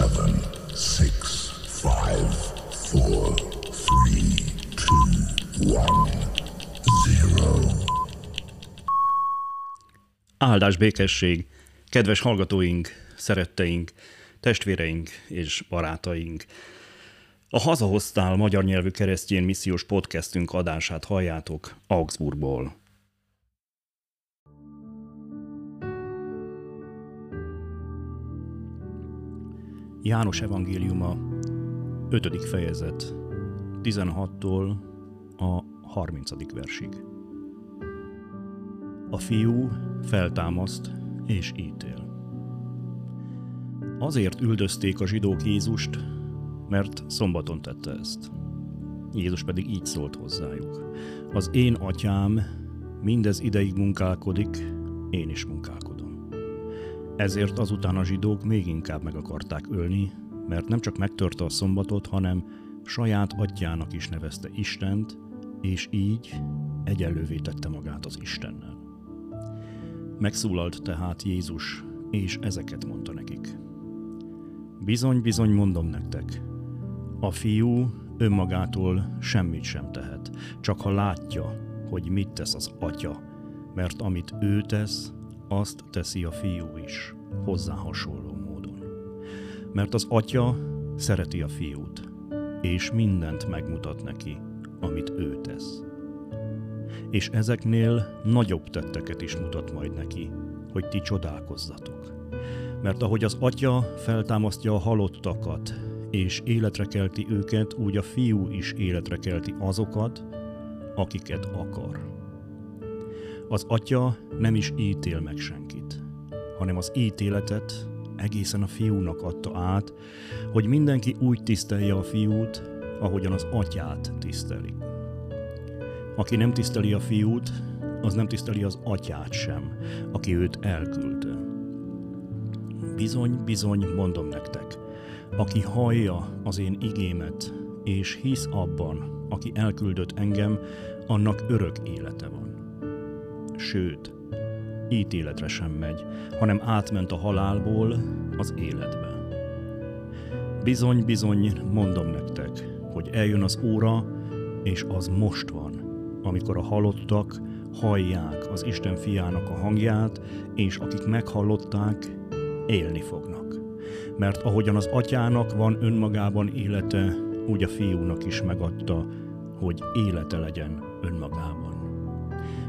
seven, six, five, four, three, two, one, zero. Áldás békesség! Kedves hallgatóink, szeretteink, testvéreink és barátaink! A Hazahoztál magyar nyelvű keresztjén missziós podcastünk adását halljátok Augsburgból. János evangéliuma, 5. fejezet, 16-tól a 30. versig. A fiú feltámaszt és ítél. Azért üldözték a zsidók Jézust, mert szombaton tette ezt. Jézus pedig így szólt hozzájuk. Az én atyám mindez ideig munkálkodik, én is munkálkodom. Ezért azután a zsidók még inkább meg akarták ölni, mert nem csak megtörte a szombatot, hanem saját atyának is nevezte Istent, és így egyenlővé tette magát az Istennel. Megszólalt tehát Jézus, és ezeket mondta nekik. Bizony, bizony mondom nektek, a fiú önmagától semmit sem tehet, csak ha látja, hogy mit tesz az atya, mert amit ő tesz, azt teszi a fiú is, hozzá hasonló módon. Mert az atya szereti a fiút, és mindent megmutat neki, amit ő tesz. És ezeknél nagyobb tetteket is mutat majd neki, hogy ti csodálkozzatok. Mert ahogy az atya feltámasztja a halottakat, és életre kelti őket, úgy a fiú is életre kelti azokat, akiket akar. Az atya nem is ítél meg senkit, hanem az ítéletet egészen a fiúnak adta át, hogy mindenki úgy tisztelje a fiút, ahogyan az atyát tiszteli. Aki nem tiszteli a fiút, az nem tiszteli az atyát sem, aki őt elküldte. Bizony, bizony, mondom nektek, aki hallja az én igémet, és hisz abban, aki elküldött engem, annak örök élete van. Sőt, ítéletre sem megy, hanem átment a halálból az életbe. Bizony, bizony, mondom nektek, hogy eljön az óra, és az most van, amikor a halottak hallják az Isten fiának a hangját, és akik meghallották, élni fognak. Mert ahogyan az atyának van önmagában élete, úgy a fiúnak is megadta, hogy élete legyen önmagában.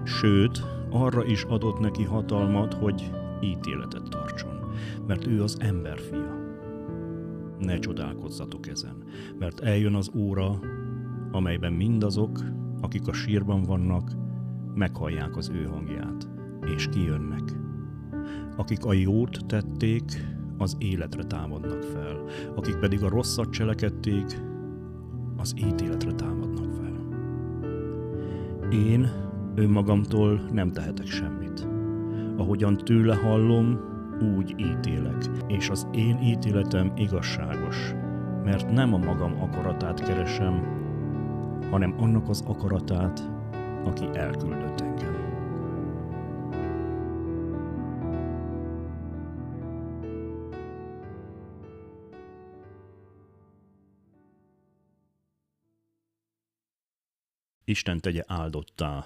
Sőt, arra is adott neki hatalmat, hogy ítéletet tartson, mert ő az emberfia. Ne csodálkozzatok ezen, mert eljön az óra, amelyben mindazok, akik a sírban vannak, meghallják az ő hangját, és kijönnek. Akik a jót tették, az életre támadnak fel, akik pedig a rosszat cselekedték, az ítéletre támadnak fel. Én önmagamtól nem tehetek semmit. Ahogyan tőle hallom, úgy ítélek, és az én ítéletem igazságos, mert nem a magam akaratát keresem, hanem annak az akaratát, aki elküldött engem. Isten tegye áldottá